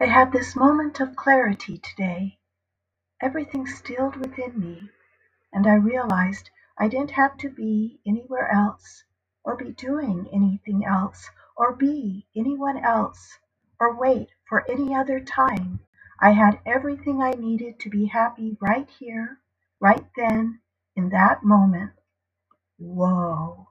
I had this moment of clarity today. Everything stilled within me, and I realized I didn't have to be anywhere else, or be doing anything else, or be anyone else, or wait for any other time. I had everything I needed to be happy right here, right then, in that moment. Whoa.